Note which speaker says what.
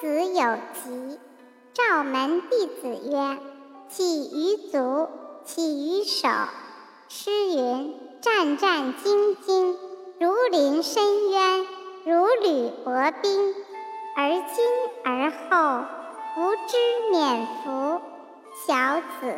Speaker 1: 子有疾，召门弟子曰：“起于足，起于手。”诗云：“战战兢兢，如临深渊，如履薄冰。而今而后，吾知免服。”小子。